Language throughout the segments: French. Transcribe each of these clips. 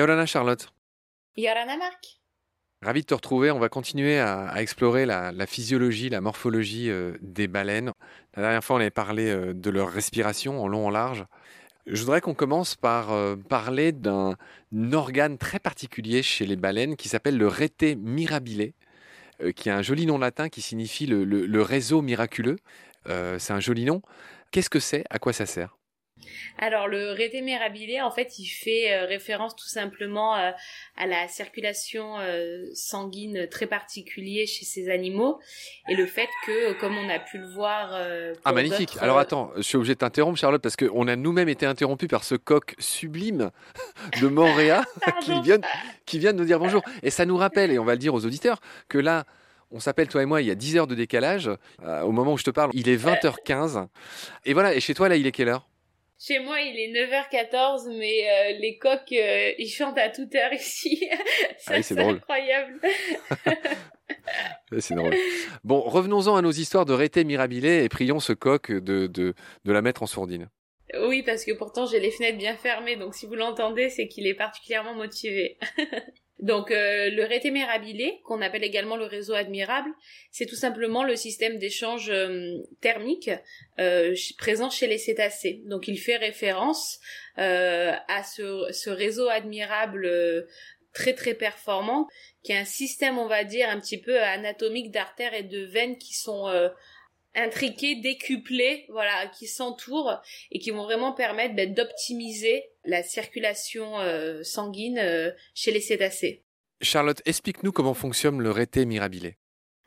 Yaolana Charlotte. Yorana Marc. Ravi de te retrouver. On va continuer à, à explorer la, la physiologie, la morphologie euh, des baleines. La dernière fois, on avait parlé euh, de leur respiration en long, en large. Je voudrais qu'on commence par euh, parler d'un organe très particulier chez les baleines qui s'appelle le rété mirabile, euh, qui a un joli nom latin qui signifie le, le- le réseau miraculeux. C'est un joli nom. Qu'est-ce que c'est? À quoi ça sert? Alors le rété mirabile, en fait, il fait euh, référence tout simplement euh, à la circulation euh, sanguine très particulière chez ces animaux et le fait que, comme on a pu le voir. Ah, magnifique. Alors attends, je suis obligé de t'interrompre, Charlotte, parce qu'on a nous-mêmes été interrompus par ce coq sublime de Montréal qui vient, qui vient de nous dire bonjour. Et ça nous rappelle, et on va le dire aux auditeurs, que là, on s'appelle toi et moi, il y a 10 heures de décalage. Au moment où je te parle, il est 20h15. Et voilà, et chez toi, là, il est quelle heure? Chez moi, il est 9h14, mais euh, les coqs, euh, ils chantent à toute heure ici. Ça, Ah oui, c'est incroyable. C'est drôle. Bon, revenons-en à nos histoires de rété mirabile et prions ce coq de, de, de la mettre en sourdine. Oui, parce que pourtant j'ai les fenêtres bien fermées, donc si vous l'entendez, c'est qu'il est particulièrement motivé. donc euh, le rété mirabile, qu'on appelle également le réseau admirable, c'est tout simplement le système d'échange euh, thermique euh, présent chez les cétacés. Donc il fait référence euh, à ce, ce réseau admirable très très performant, qui est un système, on va dire, un petit peu anatomique d'artères et de veines qui sont intriqués, décuplés, voilà, qui s'entourent et qui vont vraiment permettre ben, d'optimiser la circulation euh, sanguine euh, chez les cétacés. Charlotte, explique-nous comment fonctionne le rété mirabile.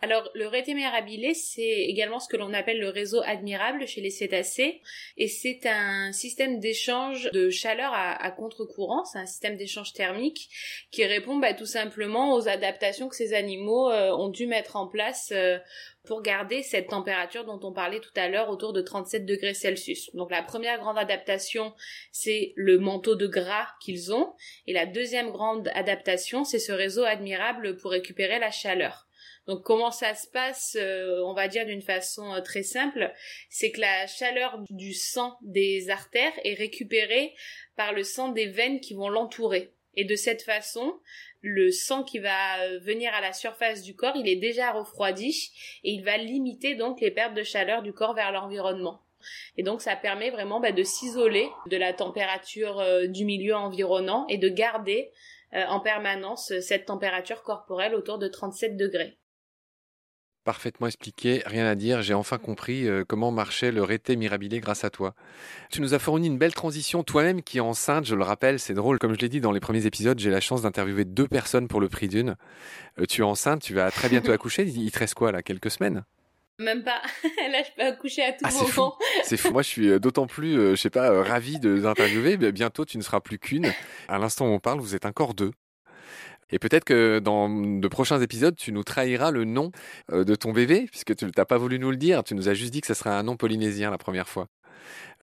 Alors, le rété mirabile, c'est également ce que l'on appelle le réseau admirable chez les cétacés, et c'est un système d'échange de chaleur à, à contre-courant, c'est un système d'échange thermique qui répond bah, tout simplement aux adaptations que ces animaux euh, ont dû mettre en place euh, pour garder cette température dont on parlait tout à l'heure autour de 37 degrés Celsius. Donc la première grande adaptation, c'est le manteau de gras qu'ils ont, et la deuxième grande adaptation, c'est ce réseau admirable pour récupérer la chaleur. Donc comment ça se passe, euh, on va dire d'une façon euh, très simple, c'est que la chaleur du sang des artères est récupérée par le sang des veines qui vont l'entourer. Et de cette façon, le sang qui va euh, venir à la surface du corps, il est déjà refroidi et il va limiter donc les pertes de chaleur du corps vers l'environnement. Et donc ça permet vraiment bah, de s'isoler de la température du milieu environnant et de garder en permanence cette température corporelle autour de 37 degrés. Parfaitement expliqué, rien à dire. J'ai enfin compris euh, comment marchait le rété mirabile grâce à toi. Tu nous as fourni une belle transition, toi-même qui es enceinte, je le rappelle, c'est drôle. Comme je l'ai dit dans les premiers épisodes, j'ai la chance d'interviewer deux personnes pour le prix d'une. Euh, tu es enceinte, tu vas très bientôt accoucher. Il te reste quoi là Quelques semaines? Même pas. Là, je peux accoucher à tout Ah, fou. moment. C'est fou. Moi, je suis euh, d'autant plus, je sais pas, ravi de d'interviewer. Mais bientôt, tu ne seras plus qu'une. À l'instant où on parle, vous êtes encore deux. Et peut-être que dans de prochains épisodes, tu nous trahiras le nom euh, de ton bébé, puisque tu n'as pas voulu nous le dire. Tu nous as juste dit que ce serait un nom polynésien la première fois.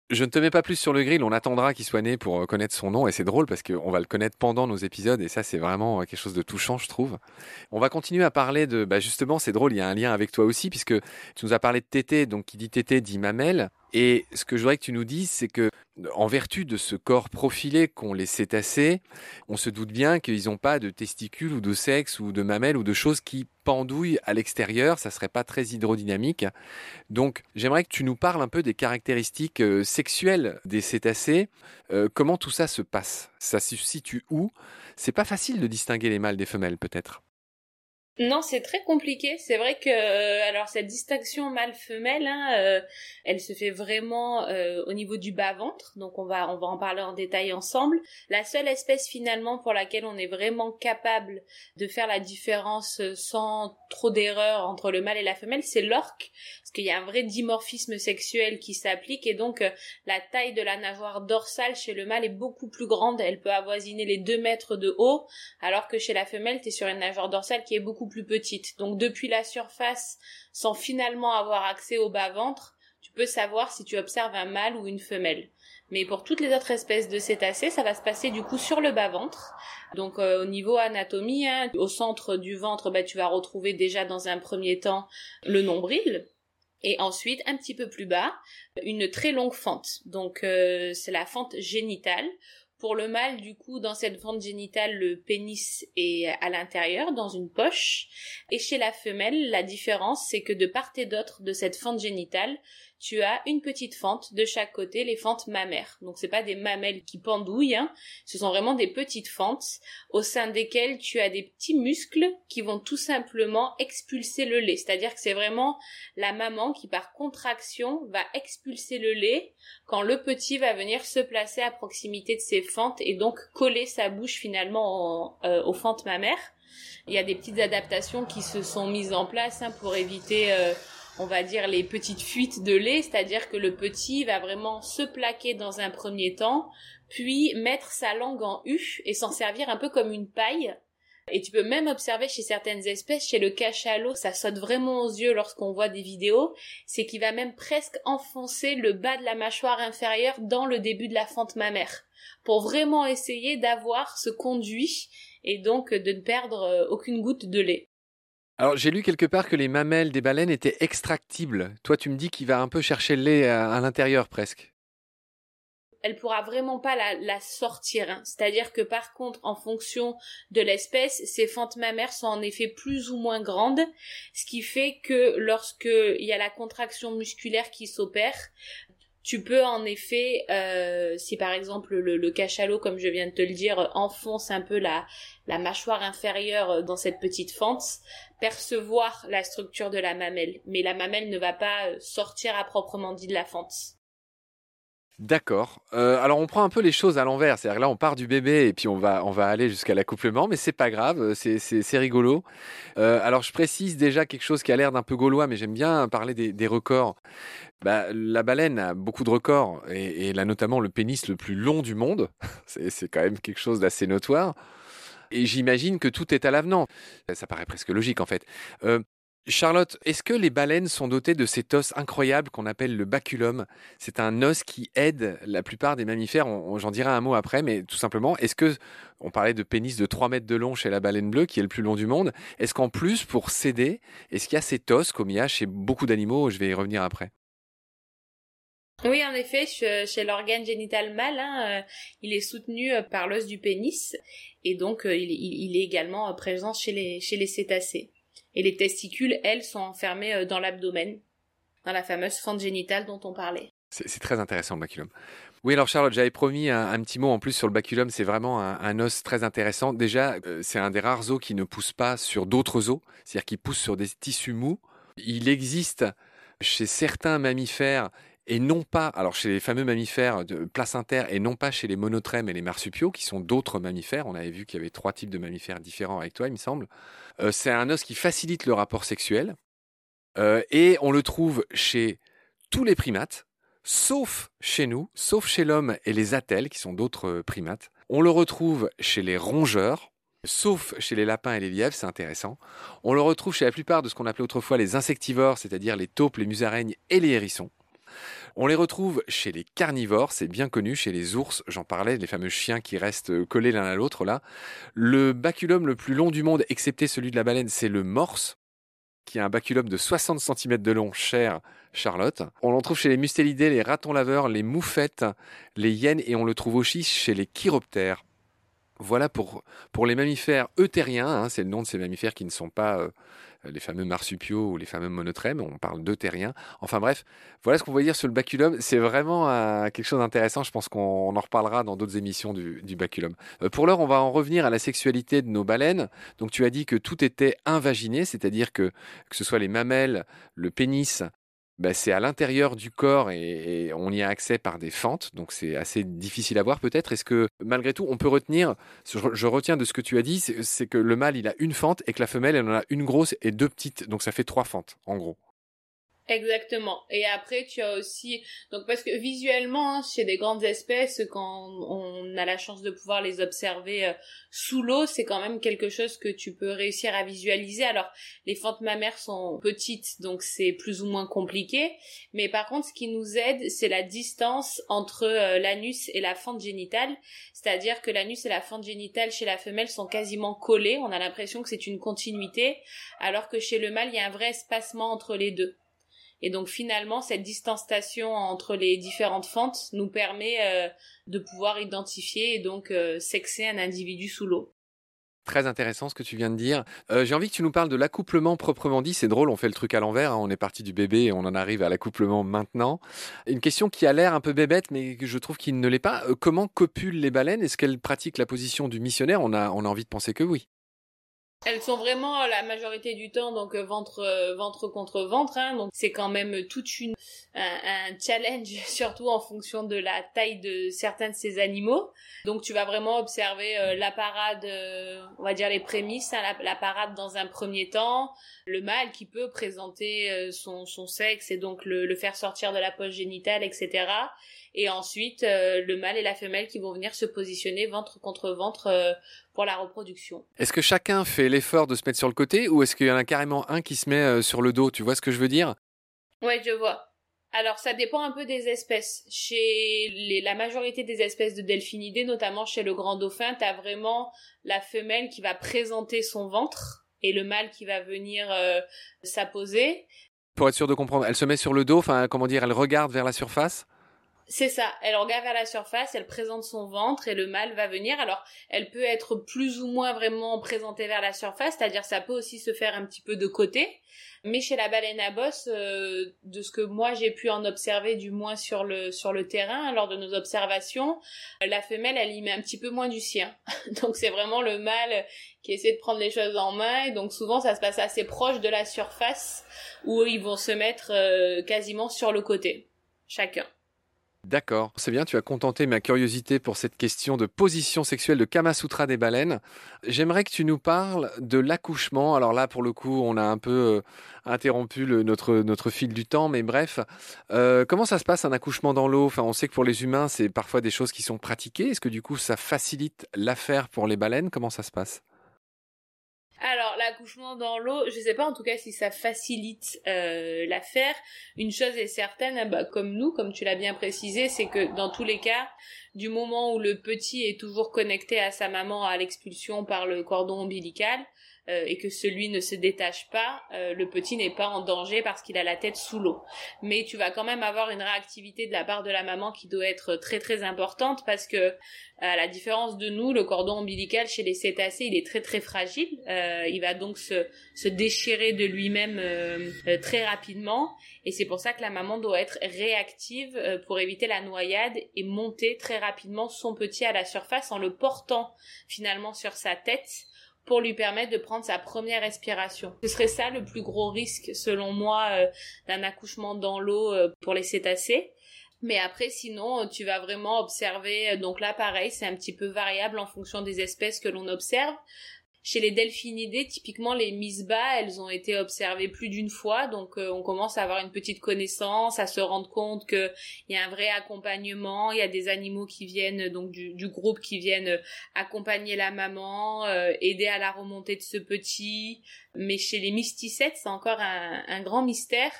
Je ne te mets pas plus sur le grill, on attendra qu'il soit né pour euh, connaître son nom, et c'est drôle parce qu'on va le connaître pendant nos épisodes, et ça c'est vraiment euh, quelque chose de touchant, je trouve. On va continuer à parler de, bah justement, c'est drôle, il y a un lien avec toi aussi, puisque tu nous as parlé de tété, donc qui dit tété dit mamelle, et ce que je voudrais que tu nous dises, c'est que en vertu de ce corps profilé qu'ont les cétacés, on se doute bien qu'ils n'ont pas de testicules ou de sexe ou de mamelles ou de choses qui pendouillent à l'extérieur, ça serait pas très hydrodynamique. Donc j'aimerais que tu nous parles un peu des caractéristiques euh, sexuelles des cétacés, Euh, comment tout ça se passe, ça se situe où? C'est pas facile de distinguer les mâles des femelles peut-être. Non, c'est très compliqué. C'est vrai que euh, alors cette distinction mâle-femelle, hein, euh, elle se fait vraiment euh, au niveau du bas-ventre. Donc on va on va en parler en détail ensemble. La seule espèce finalement pour laquelle on est vraiment capable de faire la différence sans trop d'erreur entre le mâle et la femelle, c'est l'orque, qu'il y a un vrai dimorphisme sexuel qui s'applique et donc euh, la taille de la nageoire dorsale chez le mâle est beaucoup plus grande. Elle peut avoisiner les 2 mètres de haut, alors que chez la femelle, tu es sur une nageoire dorsale qui est beaucoup plus petite. Donc depuis la surface, sans finalement avoir accès au bas-ventre, tu peux savoir si tu observes un mâle ou une femelle. Mais pour toutes les autres espèces de cétacés, ça va se passer du coup sur le bas-ventre. Donc euh, au niveau anatomie, hein, au centre du ventre, bah, tu vas retrouver déjà dans un premier temps le nombril. Et ensuite, un petit peu plus bas, une très longue fente. Donc euh, c'est la fente génitale Pour le mâle, du coup, dans cette fente génitale, le pénis est à l'intérieur, dans une poche. Et chez la femelle, la différence, c'est que de part et d'autre de cette fente génitale, tu as une petite fente de chaque côté, les fentes mammaires. Donc c'est pas des mamelles qui pendouillent, hein. ce sont vraiment des petites fentes au sein desquelles tu as des petits muscles qui vont tout simplement expulser le lait. C'est-à-dire que c'est vraiment la maman qui par contraction va expulser le lait quand le petit va venir se placer à proximité de ces fentes et donc coller sa bouche finalement euh, aux fentes mammaires. Il y a des petites adaptations qui se sont mises en place hein, pour éviter euh, on va dire les petites fuites de lait, c'est-à-dire que le petit va vraiment se plaquer dans un premier temps, puis mettre sa langue en U et s'en servir un peu comme une paille. Et tu peux même observer chez certaines espèces, chez le cachalot, ça saute vraiment aux yeux lorsqu'on voit des vidéos, c'est qu'il va même presque enfoncer le bas de la mâchoire inférieure dans le début de la fente mammaire, pour vraiment essayer d'avoir ce conduit et donc de ne perdre euh, aucune goutte de lait. Alors j'ai lu quelque part que les mamelles des baleines étaient extractibles. Toi tu me dis qu'il va un peu chercher le lait à, l'intérieur presque. Elle pourra vraiment pas la, sortir. Hein. C'est-à-dire que par contre, en fonction de l'espèce, ces fentes mammaires sont en effet plus ou moins grandes, ce qui fait que lorsque il y a la contraction musculaire qui s'opère, tu peux en effet, euh, si par exemple le, cachalot, comme je viens de te le dire, enfonce un peu la, la mâchoire inférieure dans cette petite fente, percevoir la structure de la mamelle. Mais la mamelle ne va pas sortir à proprement dit de la fente. D'accord. Euh, alors on prend un peu les choses à l'envers, c'est-à-dire là on part du bébé et puis on va on va aller jusqu'à l'accouplement, mais c'est pas grave, c'est c'est rigolo. Euh, alors je précise déjà quelque chose qui a l'air d'un peu gaulois, mais j'aime bien parler des, records. Bah, la baleine a beaucoup de records et, et là notamment le pénis le plus long du monde. c'est quand même quelque chose d'assez notoire. Et j'imagine que tout est à l'avenant. Ça paraît presque logique en fait. Euh, Charlotte, est-ce que les baleines sont dotées de cet os incroyable qu'on appelle le baculum? C'est un os qui aide la plupart des mammifères. J'en dirai un mot après, mais tout simplement, est-ce que on parlait de pénis de 3 mètres de long chez la baleine bleue, qui est le plus long du monde Est-ce qu'en plus, pour s'aider, est-ce qu'il y a cet os comme il y a chez beaucoup d'animaux? Je vais y revenir après. Oui, en effet, chez l'organe génital mâle, hein, euh, il est soutenu euh, par l'os du pénis et donc euh, il, est également présent chez les, chez les cétacés. Et les testicules, elles, sont enfermées dans l'abdomen, dans la fameuse fente génitale dont on parlait. C'est très intéressant le baculum. Oui, alors Charlotte, j'avais promis un, petit mot en plus sur le baculum. C'est vraiment un, os très intéressant. Déjà, c'est un des rares os qui ne pousse pas sur d'autres os, c'est-à-dire qui pousse sur des tissus mous. Il existe chez certains mammifères et non pas, alors chez les fameux mammifères de placentaires et non pas chez les monotrèmes et les marsupiaux, qui sont d'autres mammifères. On avait vu qu'il y avait trois types de mammifères différents avec toi, il me semble. Euh, c'est un os qui facilite le rapport sexuel euh, et on le trouve chez tous les primates, sauf chez nous, sauf chez l'homme et les attelles, qui sont d'autres primates. On le retrouve chez les rongeurs, sauf chez les lapins et les lièvres, c'est intéressant. On le retrouve chez la plupart de ce qu'on appelait autrefois les insectivores, c'est-à-dire les taupes, les musaraignes et les hérissons. On les retrouve chez les carnivores, c'est bien connu, chez les ours, j'en parlais, les fameux chiens qui restent collés l'un à l'autre là. Le baculum le plus long du monde, excepté celui de la baleine, c'est le morse, qui a un baculum de 60 cm de long, cher Charlotte. On l'en trouve chez les mustélidés, les ratons laveurs, les moufettes, les hyènes, et on le trouve aussi chez les chiroptères. Voilà pour, pour les mammifères euthériens, hein, c'est le nom de ces mammifères qui ne sont pas euh, les fameux marsupiaux ou les fameux monotrèmes, on parle d'euthériens. Enfin bref, voilà ce qu'on va dire sur le baculum. C'est vraiment euh, quelque chose d'intéressant, je pense qu'on en reparlera dans d'autres émissions du, baculum. Euh, pour l'heure, on va en revenir à la sexualité de nos baleines. Donc tu as dit que tout était invaginé, c'est-à-dire que que ce soit les mamelles, le pénis, bah, c'est à l'intérieur du corps et, on y a accès par des fentes, donc c'est assez difficile à voir peut-être. Est-ce que malgré tout on peut retenir, je, retiens de ce que tu as dit, c'est que le mâle il a une fente et que la femelle elle en a une grosse et deux petites, donc ça fait trois fentes en gros. Exactement. Et après, tu as aussi donc parce que visuellement, hein, chez des grandes espèces, quand on a la chance de pouvoir les observer euh, sous l'eau, c'est quand même quelque chose que tu peux réussir à visualiser. Alors, les fentes mammaires sont petites, donc c'est plus ou moins compliqué. Mais par contre, ce qui nous aide, c'est la distance entre euh, l'anus et la fente génitale. C'est-à-dire que l'anus et la fente génitale chez la femelle sont quasiment collés. On a l'impression que c'est une continuité, alors que chez le mâle, il y a un vrai espacement entre les deux. Et donc finalement, cette distanciation entre les différentes fentes nous permet euh, de pouvoir identifier et donc euh, sexer un individu sous l'eau. Très intéressant ce que tu viens de dire. Euh, j'ai envie que tu nous parles de l'accouplement proprement dit. C'est drôle, on fait le truc à l'envers. Hein. On est parti du bébé et on en arrive à l'accouplement maintenant. Une question qui a l'air un peu bébête, mais je trouve qu'il ne l'est pas. comment copulent les baleines? Est-ce qu'elles pratiquent la position du missionnaire? On a, on a envie de penser que oui. Elles sont vraiment euh, la majorité du temps donc euh, ventre euh, ventre contre ventre hein, donc c'est quand même toute une un, challenge surtout en fonction de la taille de certains de ces animaux. Donc tu vas vraiment observer la parade on va dire les prémices hein, la, parade dans un premier temps, le mâle qui peut présenter son sexe et donc le, faire sortir de la poche génitale etc et ensuite le mâle et la femelle qui vont venir se positionner ventre contre ventre pour la reproduction. Est-ce que chacun fait l'effort de se mettre sur le côté ou est-ce qu'il y en a carrément un qui se met euh, sur le dos? Tu vois ce que je veux dire? Ouais, je vois. Alors ça dépend un peu des espèces. Chez les, la majorité des espèces de delphinidés, notamment chez le grand dauphin, tu as vraiment la femelle qui va présenter son ventre et le mâle qui va venir s'apposer. Pour être sûr de comprendre, elle se met sur le dos, enfin comment dire, elle regarde vers la surface? C'est ça. Elle regarde vers la surface, elle présente son ventre et le mâle va venir. Alors, elle peut être plus ou moins vraiment présentée vers la surface, c'est-à-dire ça peut aussi se faire un petit peu de côté. Mais chez la baleine à bosse, euh, de ce que moi j'ai pu en observer, du moins sur le sur le terrain lors de nos observations, la femelle elle y met un petit peu moins du sien. donc c'est vraiment le mâle qui essaie de prendre les choses en main. Et donc souvent ça se passe assez proche de la surface où ils vont se mettre euh, quasiment sur le côté, chacun. D'accord, c'est bien, tu as contenté ma curiosité pour cette question de position sexuelle de Kamasutra des baleines. J'aimerais que tu nous parles de l'accouchement. Alors là, pour le coup, on a un peu euh, interrompu notre, notre fil du temps, mais bref, euh, comment ça se passe un accouchement dans l'eau? Enfin, on sait que pour les humains, c'est parfois des choses qui sont pratiquées. Est-ce que du coup, ça facilite l'affaire pour les baleines? Comment ça se passe? Alors l'accouchement dans l'eau, je sais pas en tout cas si ça facilite euh, l'affaire. Une chose est certaine, bah, comme nous, comme tu l'as bien précisé, c'est que dans tous les cas, du moment où le petit est toujours connecté à sa maman à l'expulsion par le cordon ombilical, euh, et que celui ne se détache pas, euh, le petit n'est pas en danger parce qu'il a la tête sous l'eau. Mais tu vas quand même avoir une réactivité de la part de la maman qui doit être très très importante parce que à la différence de nous, le cordon ombilical chez les cétacés, il est très très fragile. Euh, il va donc se, se déchirer de lui-même très rapidement et c'est pour ça que la maman doit être réactive pour éviter la noyade et monter très rapidement son petit à la surface en le portant finalement sur sa tête pour lui permettre de prendre sa première respiration. Ce serait ça le plus gros risque, selon moi, euh, d'un accouchement dans l'eau euh, pour les cétacés. Mais après, sinon, tu vas vraiment observer. Euh, donc là, pareil, c'est un petit peu variable en fonction des espèces que l'on observe. Chez les delphinidés, typiquement les misbas, elles ont été observées plus d'une fois, donc euh, on commence à avoir une petite connaissance, à se rendre compte qu'il y a un vrai accompagnement, il y a des animaux qui viennent donc du, groupe qui viennent accompagner la maman, euh, aider à la remontée de ce petit. Mais chez les mysticettes, c'est encore un, grand mystère.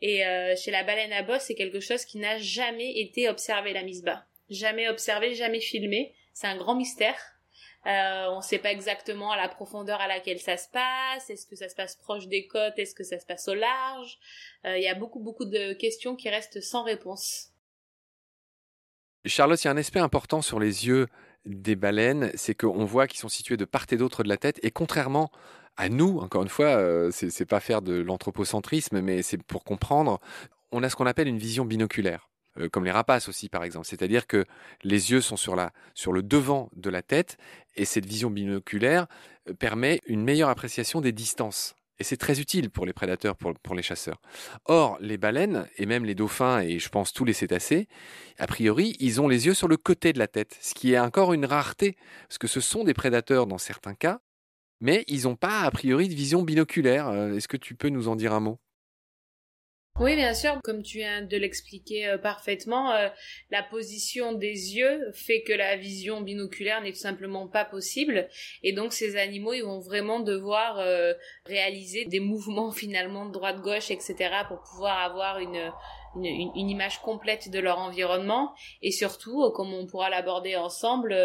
Et euh, chez la baleine à bosse, c'est quelque chose qui n'a jamais été observé, la misba. Jamais observé, jamais filmé. C'est un grand mystère. Euh, on ne sait pas exactement la profondeur à laquelle ça se passe. Est-ce que ça se passe proche des côtes? Est-ce que ça se passe au large? Euh, Il y a beaucoup beaucoup de questions qui restent sans réponse. Charlotte, il y a un aspect important sur les yeux des baleines, c'est qu'on voit qu'ils sont situés de part et d'autre de la tête, et contrairement à nous, encore une fois, euh, c'est pas faire de l'anthropocentrisme, mais c'est pour comprendre, on a ce qu'on appelle une vision binoculaire. Euh, comme les rapaces aussi par exemple. C'est-à-dire que les yeux sont sur, le devant de la tête et cette vision binoculaire euh, permet une meilleure appréciation des distances. Et c'est très utile pour les prédateurs, pour, pour, les chasseurs. Or, les baleines, et même les dauphins, et je pense tous les cétacés, a priori, ils ont les yeux sur le côté de la tête, ce qui est encore une rareté, parce que ce sont des prédateurs dans certains cas, mais ils n'ont pas a priori de vision binoculaire. Euh, est-ce que tu peux nous en dire un mot? Oui, bien sûr, comme tu viens de l'expliquer euh, parfaitement, euh, la position des yeux fait que la vision binoculaire n'est tout simplement pas possible, et donc ces animaux, ils vont vraiment devoir euh, réaliser des mouvements finalement de droite-gauche, etc., pour pouvoir avoir une, une, une, image complète de leur environnement, et surtout, comme on pourra l'aborder ensemble,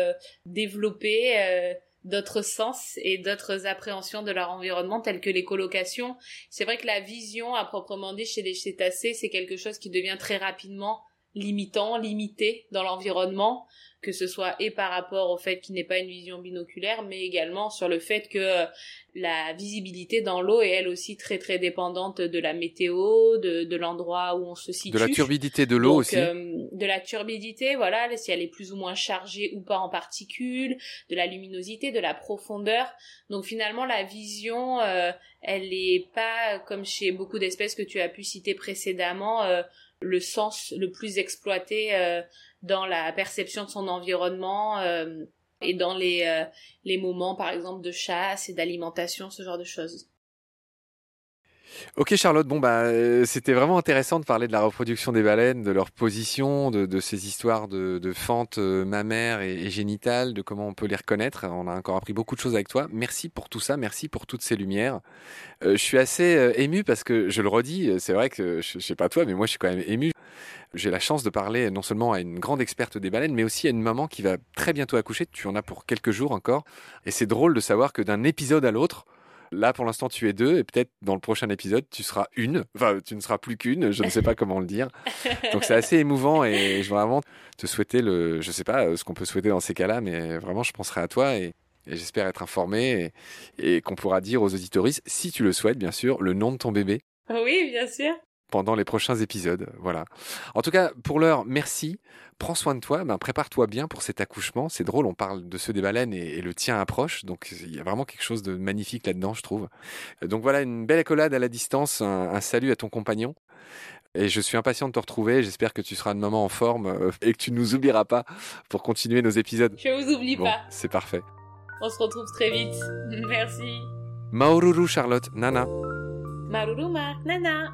développer d'autres sens et d'autres appréhensions de leur environnement telles que les colocations. C'est vrai que la vision à proprement dit chez les cétacés, c'est quelque chose qui devient très rapidement limitant, limité dans l'environnement, que ce soit et par rapport au fait qu'il n'est pas une vision binoculaire, mais également sur le fait que euh, la visibilité dans l'eau est elle aussi très très dépendante de la météo, de, de l'endroit où on se situe. De la turbidité de l'eau aussi. Euh, de la turbidité, voilà, si elle est plus ou moins chargée ou pas en particules, de la luminosité, de la profondeur. Donc finalement la vision, euh, elle est pas comme chez beaucoup d'espèces que tu as pu citer précédemment le sens le plus exploité euh, dans la perception de son environnement euh, et dans les, euh, les moments par exemple de chasse et d'alimentation, ce genre de choses. Ok Charlotte, bon bah c'était vraiment intéressant de parler de la reproduction des baleines, de leur position, de, ces histoires de, fentes mammaires et, génitales, de comment on peut les reconnaître. On a encore appris beaucoup de choses avec toi. Merci pour tout ça, merci pour toutes ces lumières. je suis assez ému parce que je le redis, c'est vrai que je, je sais pas toi, mais moi je suis quand même ému. J'ai la chance de parler non seulement à une grande experte des baleines, mais aussi à une maman qui va très bientôt accoucher. Tu en as pour quelques jours encore. Et c'est drôle de savoir que d'un épisode à l'autre, Là, pour l'instant, tu es deux, et peut-être dans le prochain épisode, tu seras une. Enfin, tu ne seras plus qu'une. Je ne sais pas comment le dire. Donc, c'est assez émouvant, et je veux vraiment te souhaiter le. Je ne sais pas ce qu'on peut souhaiter dans ces cas-là, mais vraiment, je penserai à toi et, j'espère être informé et, et qu'on pourra dire aux auditoristes, si tu le souhaites, bien sûr, le nom de ton bébé. Oui, bien sûr pendant les prochains épisodes. Voilà. En tout cas, pour l'heure, merci. Prends soin de toi. Ben, prépare-toi bien pour cet accouchement. C'est drôle, on parle de ceux des baleines et, le tien approche. Donc, il y a vraiment quelque chose de magnifique là-dedans, je trouve. Donc voilà, une belle accolade à la distance. Un, salut à ton compagnon. Et je suis impatient de te retrouver. J'espère que tu seras de moment en forme euh, et que tu ne nous oublieras pas pour continuer nos épisodes. Je vous oublie pas. C'est parfait. On se retrouve très vite. Merci. Maururu Charlotte, Nana. Maururu Marc, Nana.